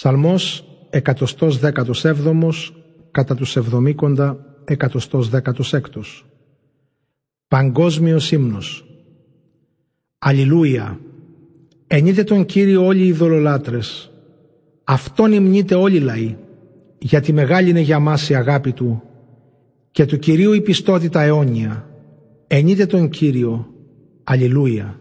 Ψαλμός 117 κατά τους εβδομήκοντα 116 Παγκόσμιος ύμνος Αλληλούια Ενείτε τον Κύριο όλοι οι δολολάτρες Αυτόν υμνείτε όλοι οι λαοί γιατί μεγάλη είναι για μας η αγάπη Του και του Κυρίου η πιστότητα αιώνια. Ενείτε τον Κύριο. Αλληλούια.